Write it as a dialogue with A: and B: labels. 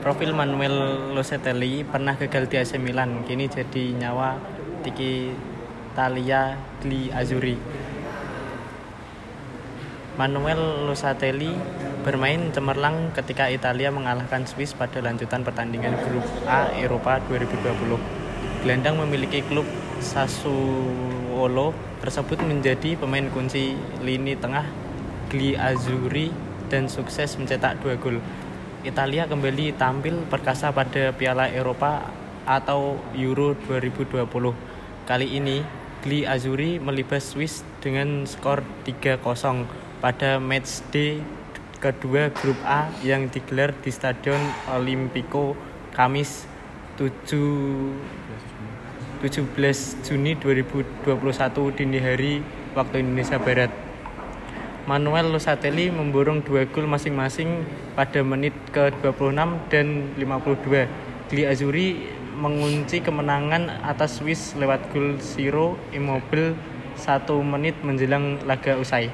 A: Profil Manuel Locatelli pernah gagal di AC Milan, kini jadi nyawa Tiki Talia Gli Azzurri. Manuel Locatelli bermain cemerlang ketika Italia mengalahkan Swiss pada lanjutan pertandingan grup A Eropa 2020. Gelandang memiliki klub Sassuolo tersebut menjadi pemain kunci lini tengah Gli Azzurri dan sukses mencetak dua gol. Italia kembali tampil perkasa pada Piala Eropa atau Euro 2020. Kali ini, Gli Azzurri melibas Swiss dengan skor 3-0 pada matchday kedua grup A yang digelar di Stadion Olimpico Kamis 7 17 Juni 2021 dini hari waktu Indonesia Barat. Manuel Locatelli memborong dua gol masing-masing pada menit ke-26 dan 52. Gli Azzurri mengunci kemenangan atas Swiss lewat gol Ciro Immobile satu menit menjelang laga usai.